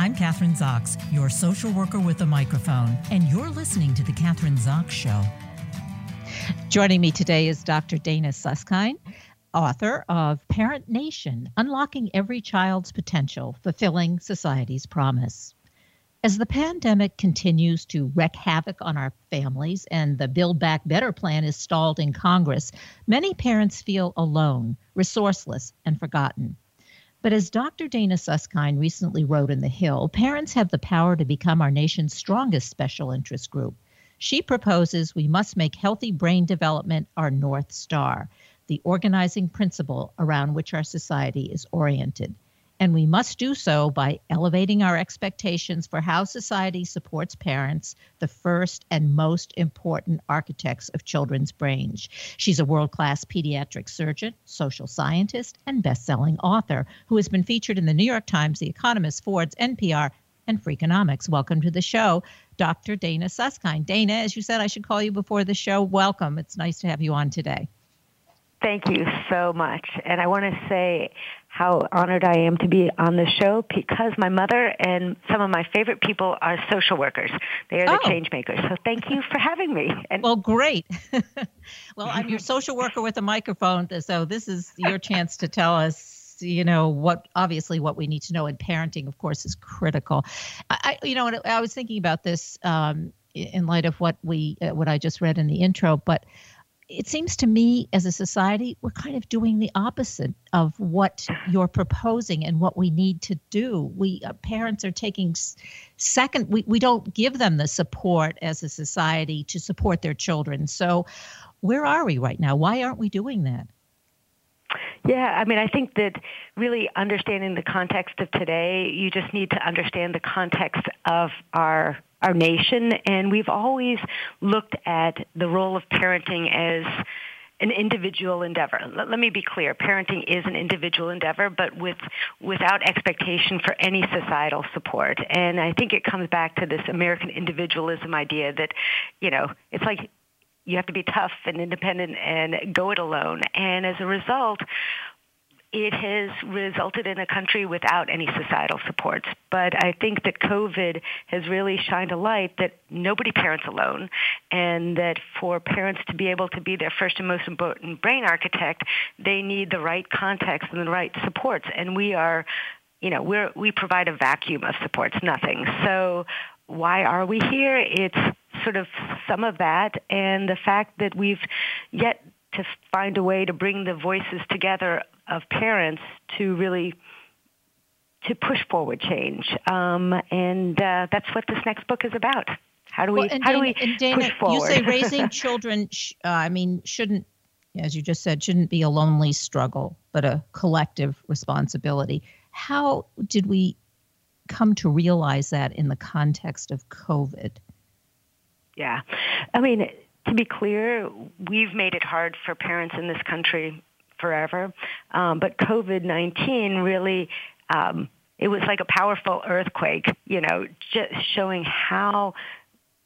I'm Kathryn Zox, your social worker with a microphone, and you're listening to The Kathryn Zox Show. Joining me today is Dr. Dana Suskind, author of Parent Nation Unlocking Every Child's Potential, Fulfilling Society's Promise. As the pandemic continues to wreak havoc on our families and the Build Back Better plan is stalled in Congress, many parents feel alone, resourceless, and forgotten. But as Dr. Dana Suskind recently wrote in The Hill, parents have the power to become our nation's strongest special interest group. She proposes we must make healthy brain development our North Star, the organizing principle around which our society is oriented. And we must do so by elevating our expectations for how society supports parents, the first and most important architects of children's brains. She's a world class pediatric surgeon, social scientist, and best selling author who has been featured in the New York Times, The Economist, Forbes, NPR, and Freakonomics. Welcome to the show, Dr. Dana Suskind. Dana, as you said, I should call you before the show. Welcome. It's nice to have you on today. Thank you so much. And I want to say how honored I am to be on the show because my mother and some of my favorite people are social workers. They are the oh. change makers. So thank you for having me. And well, great. well, I'm your social worker with a microphone, so this is your chance to tell us you know what obviously what we need to know in parenting of course is critical i you know i was thinking about this um, in light of what we uh, what i just read in the intro but it seems to me as a society we're kind of doing the opposite of what you're proposing and what we need to do. We uh, parents are taking second we, we don't give them the support as a society to support their children. So where are we right now? Why aren't we doing that? Yeah, I mean, I think that really understanding the context of today, you just need to understand the context of our our nation, and we've always looked at the role of parenting as an individual endeavor. Let, me be clear: parenting is an individual endeavor, but with without expectation for any societal support. And I think it comes back to this American individualism idea that, you know, it's like you have to be tough and independent and go it alone. And as a result, it has resulted in a country without any societal supports. But I think that COVID has really shined a light that nobody parents alone, and that for parents to be able to be their first and most important brain architect, they need the right context and the right supports. And we are, you know, we're, we provide a vacuum of supports, nothing. So why are we here? It's sort of some of that and the fact that we've yet to find a way to bring the voices together of parents to really to push forward change. Um, and uh, that's what this next book is about. How do we well, how Dana, do we Dana, push forward? You say raising children. Sh- uh, I mean, shouldn't as you just said, shouldn't be a lonely struggle, but a collective responsibility. How did we come to realize that in the context of COVID? Yeah. I mean, to be clear, we've made it hard for parents in this country forever. Um, but COVID 19 really, um, it was like a powerful earthquake, you know, just showing how,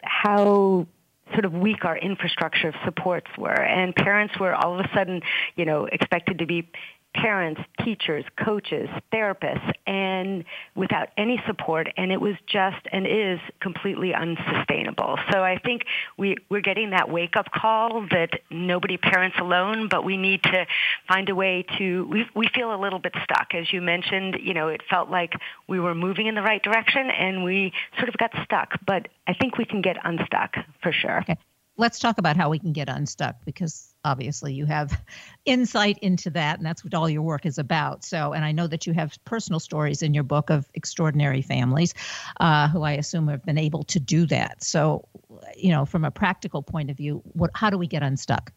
how sort of weak our infrastructure of supports were. And parents were all of a sudden, you know, expected to be parents, teachers, coaches, therapists, and without any support, and it was just and is completely unsustainable. So I think we, we're getting that wake up call that nobody parents alone, but we need to find a way to, we, we feel a little bit stuck. As you mentioned, you know, it felt like we were moving in the right direction and we sort of got stuck, but I think we can get unstuck for sure. Okay let's talk about how we can get unstuck because obviously you have insight into that and that's what all your work is about. So and i know that you have personal stories in your book of extraordinary families uh, who i assume have been able to do that. So you know from a practical point of view what how do we get unstuck?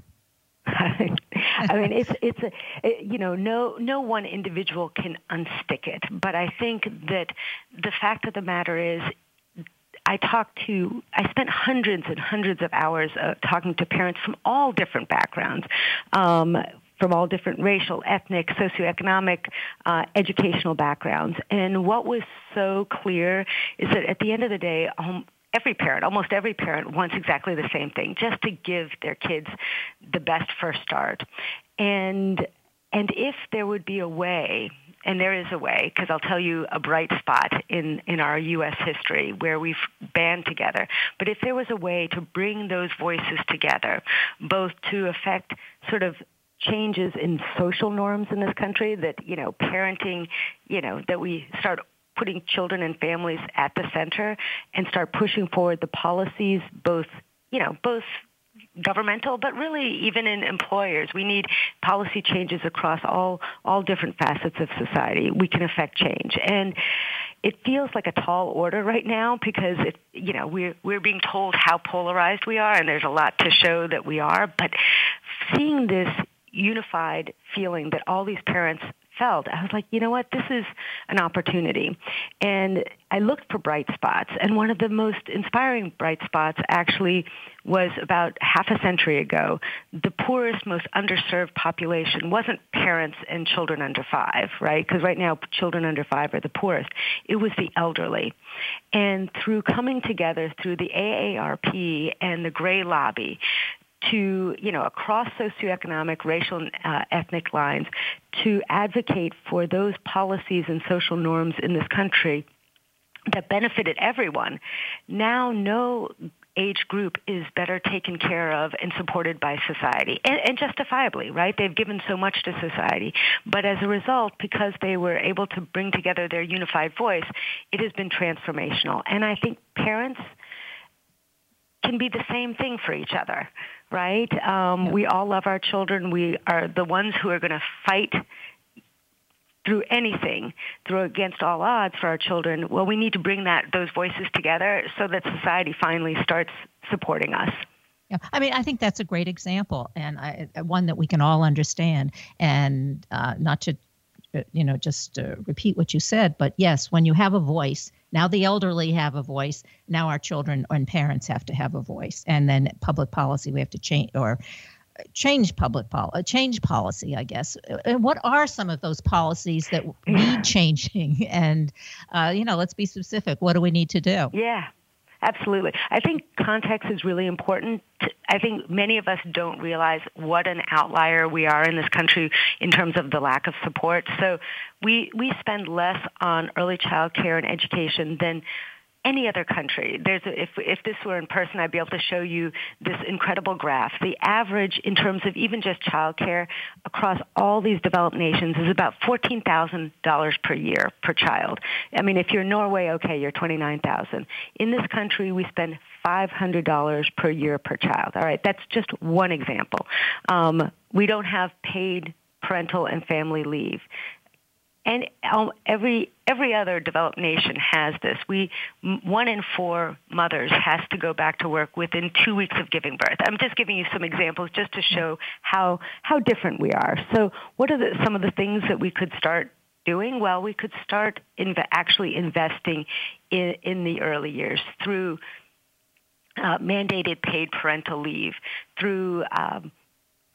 I mean, it's it's a it, you know no no one individual can unstick it, but I think that the fact of the matter is I talked to, I spent hundreds and hundreds of hours uh, talking to parents from all different backgrounds. Um, from all different racial, ethnic, socioeconomic, uh, educational backgrounds. And what was so clear is that at the end of the day, um, every parent, almost every parent wants exactly the same thing, just to give their kids the best first start. And and if there would be a way and there is a way, because I'll tell you a bright spot in, in our U.S. history where we've band together. But if there was a way to bring those voices together, both to affect sort of changes in social norms in this country that, you know, parenting, you know, that we start putting children and families at the center and start pushing forward the policies both, you know, both governmental, but really even in employers. We need policy changes across all, all different facets of society. We can affect change. And it feels like a tall order right now because it, you know, we're, we're being told how polarized we are and there's a lot to show that we are. But seeing this unified feeling that all these parents felt. I was like, you know what, this is an opportunity. And I looked for bright spots, and one of the most inspiring bright spots actually was about half a century ago. The poorest, most underserved population wasn't parents and children under five, right? Because right now, children under five are the poorest. It was the elderly. And through coming together through the AARP and the Gray Lobby, to, you know, across socioeconomic, racial, and uh, ethnic lines to advocate for those policies and social norms in this country that benefited everyone. Now no age group is better taken care of and supported by society, and, and, justifiably, right? They've given so much to society. But as a result, because they were able to bring together their unified voice, it has been transformational. And I think parents can be the same thing for each other right? Um, we all love our children. We are the ones who are going to fight through anything, through against all odds for our children. Well, we need to bring that those voices together so that society finally starts supporting us. Yeah, I mean, I think that's a great example, and I, one that we can all understand. And uh, not to, uh, you know, just uh, repeat what you said, but yes, when you have a voice, now the elderly have a voice. Now our children and parents have to have a voice. And then public policy, we have to change or change public policy, uh, change policy, I guess. Uh, and what are some of those policies that need changing? And, uh, you know, let's be specific. What do we need to do? Yeah. Absolutely. I think context is really important. I think many of us don't realize what an outlier we are in this country in terms of the lack of support. So we, we spend less on early child care and education than any other country. There's a, if if this were in person, I'd be able to show you this incredible graph. The average in terms of even just childcare across all these developed nations is about fourteen thousand dollars per year per child. I mean, if you're Norway, okay, you're twenty nine thousand. In this country, we spend five hundred dollars per year per child. All right, that's just one example. Um, we don't have paid parental and family leave and um, every every other developed nation has this. We one in four mothers has to go back to work within two weeks of giving birth. I'm just giving you some examples just to show how how different we are. So, what are the, some of the things that we could start doing? Well, we could start inv- actually investing in in the early years through uh, mandated paid parental leave, through um,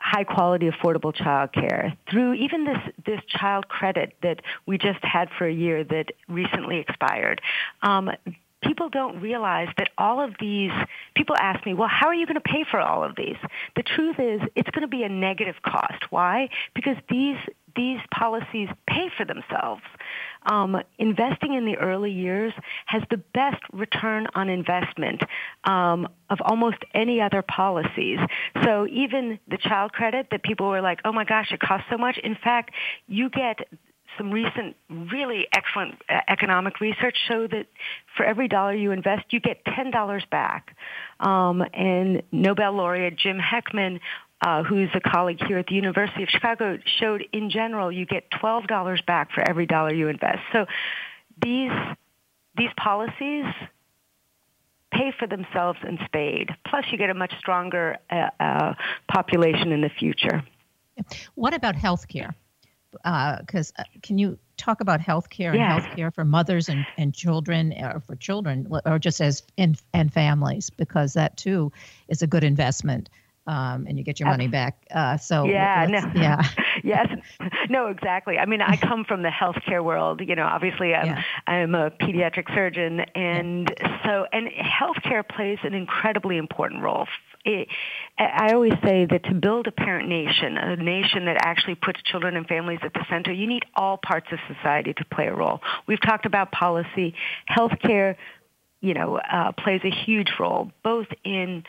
high quality affordable childcare through even this this child credit that we just had for a year that recently expired. Um, people don't realize that all of these people ask me well how are you going to pay for all of these? The truth is it's going to be a negative cost. Why? Because these these policies pay for themselves um, investing in the early years has the best return on investment um, of almost any other policies. So even the child credit that people were like, oh my gosh, it costs so much. In fact, you get some recent really excellent uh, economic research show that for every dollar you invest, you get $10 back. Um, and Nobel laureate Jim Heckman uh, who's a colleague here at the University of Chicago, showed in general you get $12 back for every dollar you invest. So these, these policies pay for themselves in spade. Plus, you get a much stronger uh, uh, population in the future. What about health care? Because uh, uh, can you talk about health care and yes. health care for mothers and, and children, or for children, or just as in, and families? Because that too is a good investment um, and you get your money back. Uh, so yeah, no. yeah, yes, no, exactly. I mean, I come from the healthcare world. You know, obviously, I'm yeah. I'm a pediatric surgeon, and yeah. so and healthcare plays an incredibly important role. It, I always say that to build a parent nation, a nation that actually puts children and families at the center, you need all parts of society to play a role. We've talked about policy, healthcare. You know, uh, plays a huge role both in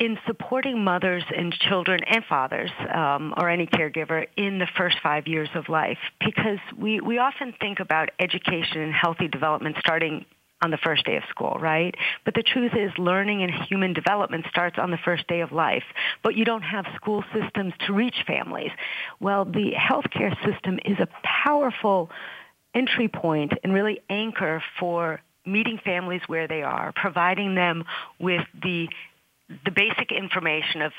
in supporting mothers and children and fathers um, or any caregiver in the first five years of life because we, we often think about education and healthy development starting on the first day of school, right? But the truth is learning and human development starts on the first day of life, but you don't have school systems to reach families. Well, the healthcare system is a powerful entry point and really anchor for meeting families where they are, providing them with the the basic information of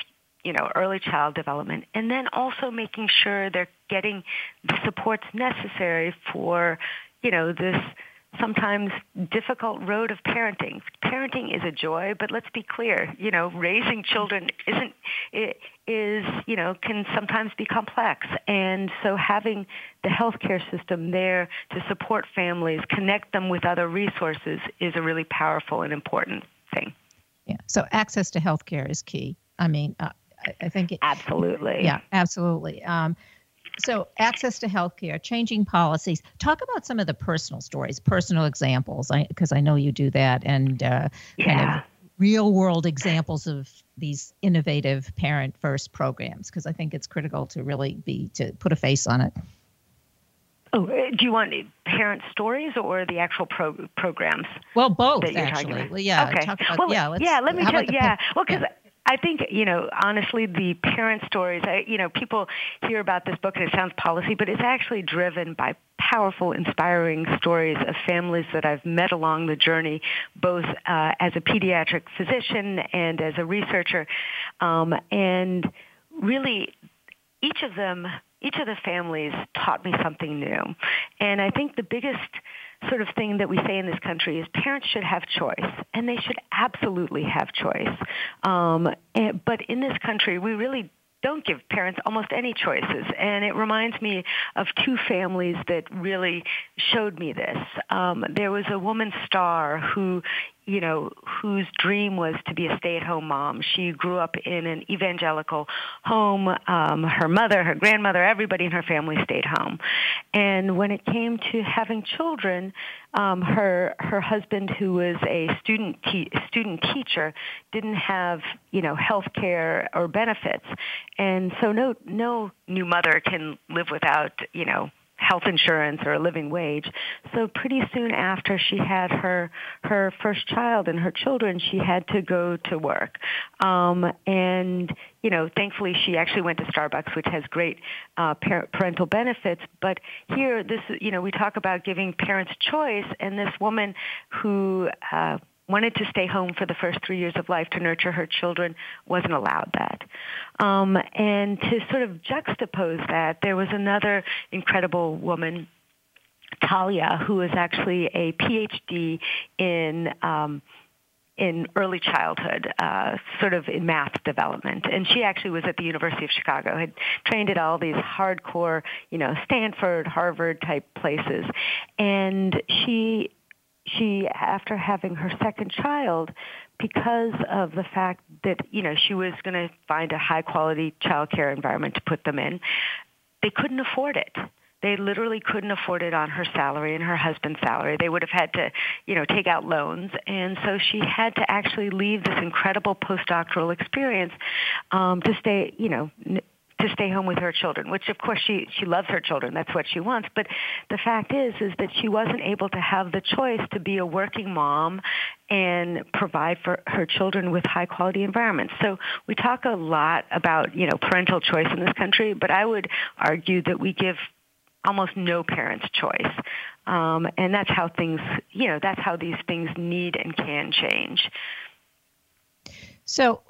you know early child development and then also making sure they're getting the supports necessary for you know this sometimes difficult road of parenting. Parenting is a joy, but let's be clear, you know, raising children isn't it is, you know, can sometimes be complex. And so having the healthcare system there to support families, connect them with other resources is a really powerful and important thing. Yeah. So access to health care is key. I mean, uh, I, I, think it, absolutely. Yeah, absolutely. Um, so access to health care, changing policies. Talk about some of the personal stories, personal examples, because I, I, know you do that, and uh, yeah. kind of real world examples of these innovative parent first programs, because I think it's critical to really be to put a face on it. Oh, uh, do you want parent stories or the actual pro- programs? Well, both actually. Well, yeah. Okay. About, well, yeah. yeah. Let me tell. Yeah. Well, because. Yeah. I think, you know, honestly, the parent stories, I, you know, people hear about this book and it sounds policy, but it's actually driven by powerful, inspiring stories of families that I've met along the journey, both uh, as a pediatric physician and as a researcher. Um, and really, each of them each of the families taught me something new. And I think the biggest sort of thing that we say in this country is parents should have choice, and they should absolutely have choice. Um, and, but in this country, we really don't give parents almost any choices. And it reminds me of two families that really showed me this. Um, there was a woman star who you know, whose dream was to be a stay-at-home mom. She grew up in an evangelical home. Um, her mother, her grandmother, everybody in her family stayed home. And when it came to having children, um, her her husband, who was a student te- student teacher, didn't have you know health care or benefits, and so no no new mother can live without you know health insurance or a living wage. So pretty soon after she had her her first child and her children, she had to go to work. Um, and you know, thankfully she actually went to Starbucks, which has great uh, parental benefits. But here, this you know, we talk about giving parents choice, and this woman who uh, wanted to stay home for the first three years of life to nurture her children wasn't allowed that. Um, and to sort of juxtapose that, there was another incredible woman, Talia, who was actually a PhD in um, in early childhood, uh, sort of in math development. And she actually was at the University of Chicago, had trained at all these hardcore, you know, Stanford, Harvard type places. And she she, after having her second child, because of the fact that, you know, she was going to find a high quality child care environment to put them in, they couldn't afford it. They literally couldn't afford it on her salary and her husband's salary. They would have had to, you know, take out loans. And so she had to actually leave this incredible postdoctoral experience um, to stay, you know, to stay home with her children, which of course she, she loves her children. That's what she wants. But the fact is, is that she wasn't able to have the choice to be a working mom and provide for her children with high quality environments. So we talk a lot about, you know, parental choice in this country, but I would argue that we give almost no parents choice. Um, and that's how things, you know, that's how these things need and can change. So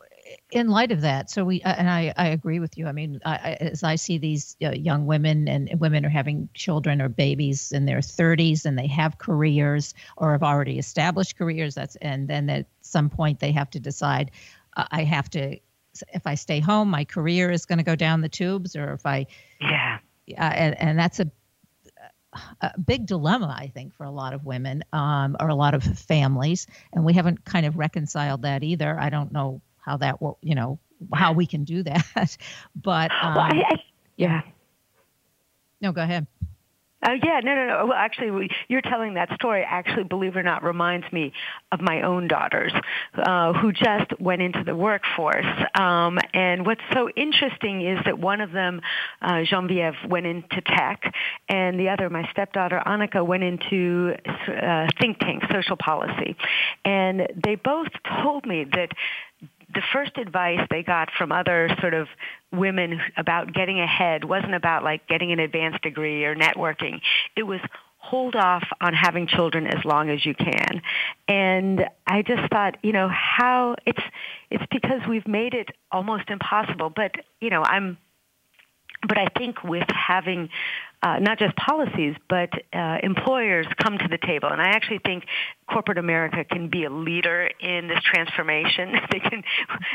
in light of that, so we uh, and I, I agree with you. I mean, I, as I see these uh, young women and women are having children or babies in their 30s and they have careers or have already established careers. That's and then at some point they have to decide, uh, I have to if I stay home, my career is going to go down the tubes, or if I yeah, uh, and, and that's a a big dilemma, I think, for a lot of women um, or a lot of families, and we haven't kind of reconciled that either. I don't know how that will, you know, how we can do that, but um, well, I, I, yeah. No, go ahead. Oh yeah, no, no, no. Well, actually, you're telling that story. Actually, believe it or not, reminds me of my own daughters uh, who just went into the workforce. Um, and what's so interesting is that one of them, uh, Genevieve, went into tech, and the other, my stepdaughter Annika, went into uh, think tank social policy. And they both told me that the first advice they got from other sort of women about getting ahead wasn't about like getting an advanced degree or networking. It was hold off on having children as long as you can. And I just thought, you know, how it's it's because we've made it almost impossible. But, you know, I'm but I think with having uh, not just policies, but uh, employers come to the table. And I actually think corporate America can be a leader in this transformation. they can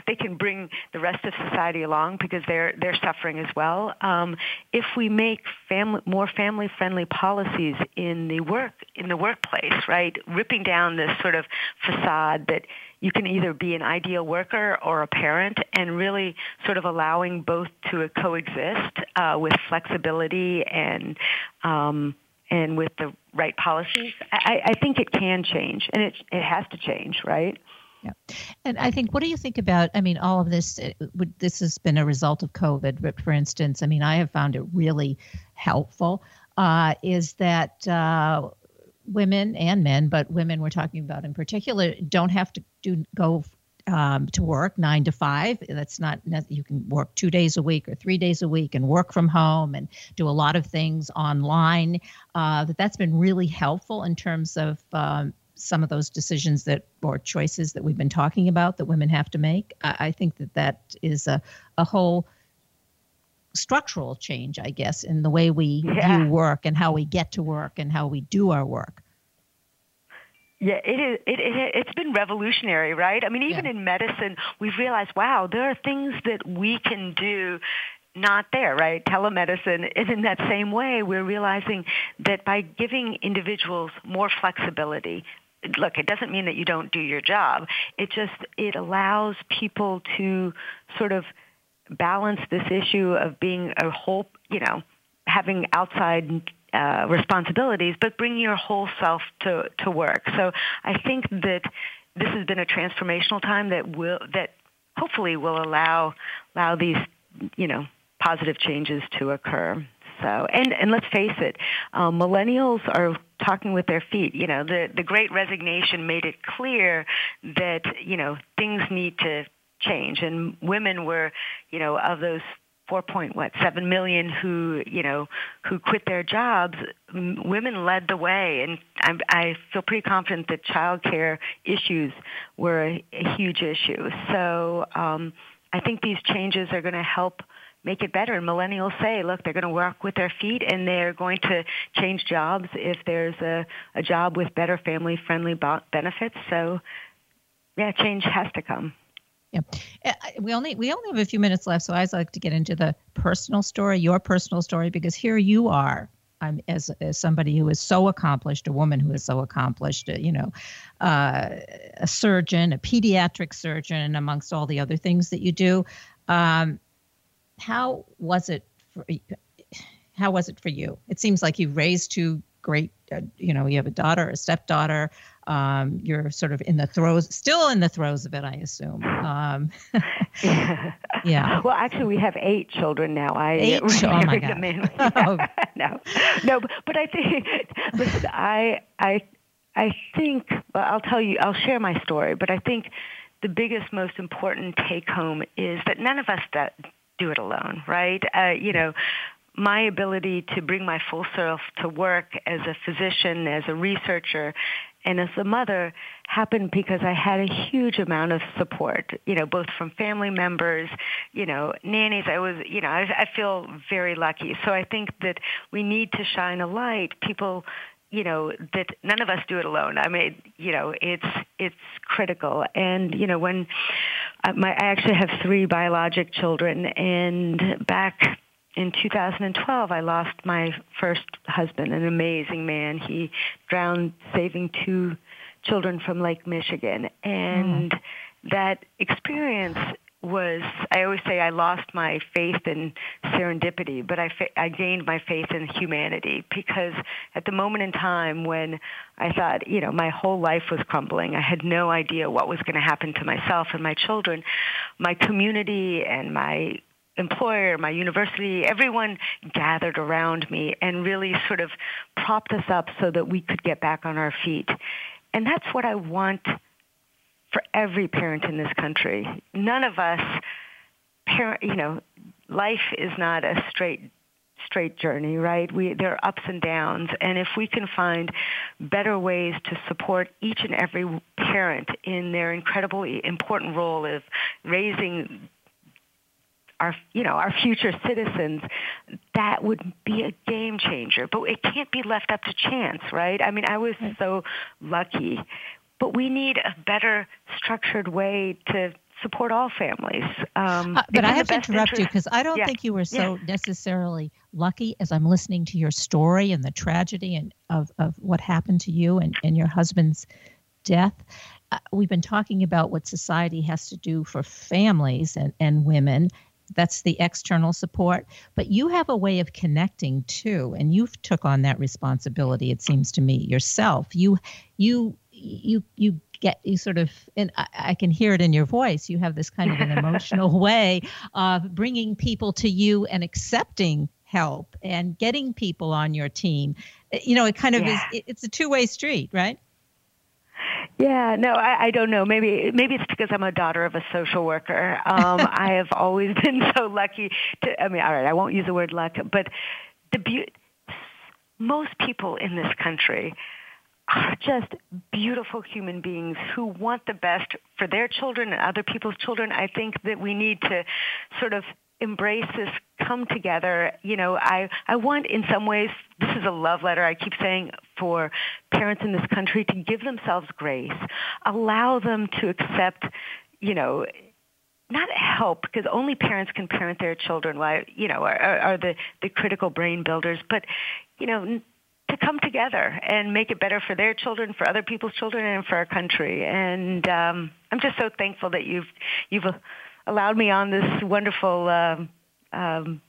they can bring the rest of society along because they're they're suffering as well. Um, if we make family more family friendly policies in the work in the workplace, right, ripping down this sort of facade that you can either be an ideal worker or a parent and really sort of allowing both to coexist uh, with flexibility and um, and with the right policies, I, I think it can change and it, it has to change, right? Yeah. And I think, what do you think about? I mean, all of this, this has been a result of COVID, but for instance, I mean, I have found it really helpful. Uh, is that uh, women and men, but women we're talking about in particular, don't have to do go um, to work nine to five. That's not you can work two days a week or three days a week and work from home and do a lot of things online. Uh, that that's been really helpful in terms of um, some of those decisions that or choices that we've been talking about that women have to make. I, I think that that is a a whole structural change, I guess, in the way we yeah. view work and how we get to work and how we do our work. Yeah, it is. It, it it's been revolutionary, right? I mean, even yeah. in medicine, we've realized, wow, there are things that we can do not there, right? Telemedicine is in that same way. We're realizing that by giving individuals more flexibility, look, it doesn't mean that you don't do your job. It just it allows people to sort of balance this issue of being a whole, you know, having outside uh, responsibilities, but bring your whole self to, to work. So I think that this has been a transformational time that will that hopefully will allow allow these you know positive changes to occur. So and and let's face it, um, millennials are talking with their feet. You know the the Great Resignation made it clear that you know things need to change, and women were you know of those four point what seven million who you know who quit their jobs women led the way. And I'm, i feel pretty confident that child care issues were a, a huge issue. So um, i think these changes are going to help make it better. And millennials say look they're going to work with their feet and they're going to change jobs if there's a, a job with better family friendly benefits. So yeah change has to come yeah, uh, we only we only have a few minutes left, so I'd like to get into the personal story, your personal story, because here you are. As, as somebody who is so accomplished, a woman who is so accomplished, uh, you know, uh, a surgeon, a pediatric surgeon, amongst all the other things that you do. Um, how was it for? How was it for you? It seems like you raised two great, uh, you know, you have a daughter, a stepdaughter. Um, you're sort of in the throes, still in the throes of it, I assume. Um, yeah. Well, actually, we have eight children now. I eight. Oh my God. oh. no, no, but I think. Listen, I, I, I think. Well, I'll tell you. I'll share my story, but I think the biggest, most important take home is that none of us that do it alone, right? Uh, you know, my ability to bring my full self to work as a physician, as a researcher, and as a mother happened because I had a huge amount of support, you know, both from family members, you know, nannies. I was, you know, I, I feel very lucky. So I think that we need to shine a light. People you know that none of us do it alone i mean you know it's it's critical and you know when uh, my, I actually have three biologic children, and back in 2012, I lost my first husband, an amazing man. He drowned saving two children from Lake Michigan. And mm. that experience was, I always say I lost my faith in serendipity, but I, fa- I gained my faith in humanity because at the moment in time when I thought, you know, my whole life was crumbling, I had no idea what was going to happen to myself and my children, my community and my employer, my university, everyone gathered around me and really sort of propped us up so that we could get back on our feet. And that's what I want for every parent in this country. None of us, parent, you know, life is not a straight straight journey, right? We there are ups and downs, and if we can find better ways to support each and every parent in their incredibly important role of raising our you know our future citizens that would be a game changer but it can't be left up to chance right i mean i was so lucky but we need a better structured way to support all families. Um, uh, but I have to interrupt interest. you because I don't yeah. think you were so yeah. necessarily lucky as I'm listening to your story and the tragedy and of, of what happened to you and, and your husband's death. Uh, we've been talking about what society has to do for families and, and women that's the external support but you have a way of connecting too and you've took on that responsibility it seems to me yourself. You you you you get you sort of and I, I, can hear it in your voice you have this kind of an emotional way of bringing people to you and accepting help and getting people on your team. You know it kind of yeah. is it's a two-way street right yeah, no, I, I don't know. Maybe maybe it's because I'm a daughter of a social worker. Um, I have always been so lucky to. I mean, all right, I won't use the word luck, but the be- most people in this country are just beautiful human beings who want the best for their children and other people's children. I think that we need to sort of embrace this come together you know i i want in some ways this is a love letter i keep saying for parents in this country to give themselves grace allow them to accept you know not help because only parents can parent their children Why you know are, are the the critical brain builders but you know to come together and make it better for their children, for other people's children, and for our country. And um, I'm just so thankful that you've you've allowed me on this wonderful um, um,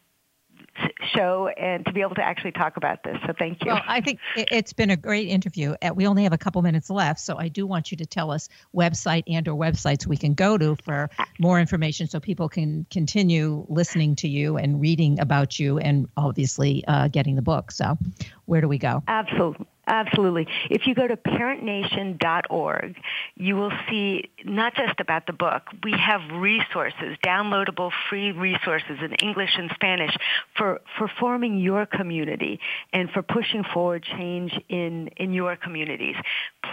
show and to be able to actually talk about this. So thank you. Well, I think it's been a great interview. Uh, we only have a couple minutes left, so I do want you to tell us website and or websites we can go to for more information so people can continue listening to you and reading about you and obviously uh, getting the book. So where do we go? Absolutely. Absolutely. If you go to parentnation.org, you will see not just about the book. We have resources, downloadable free resources in English and Spanish for, for forming your community and for pushing forward change in, in your communities.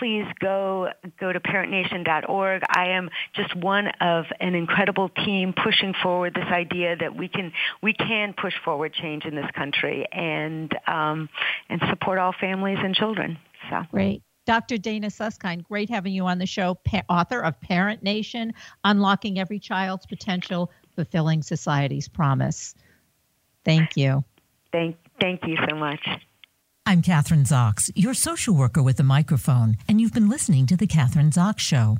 Please go, go to parentnation.org. I am just one of an incredible team pushing forward this idea that we can, we can push forward change in this country and, um, and support all families and children children. So great. Dr. Dana Suskind, great having you on the show, pa- author of Parent Nation Unlocking Every Child's Potential, Fulfilling Society's Promise. Thank you. Thank, thank you so much. I'm Kathryn Zox, your social worker with a microphone, and you've been listening to The Kathryn Zox Show.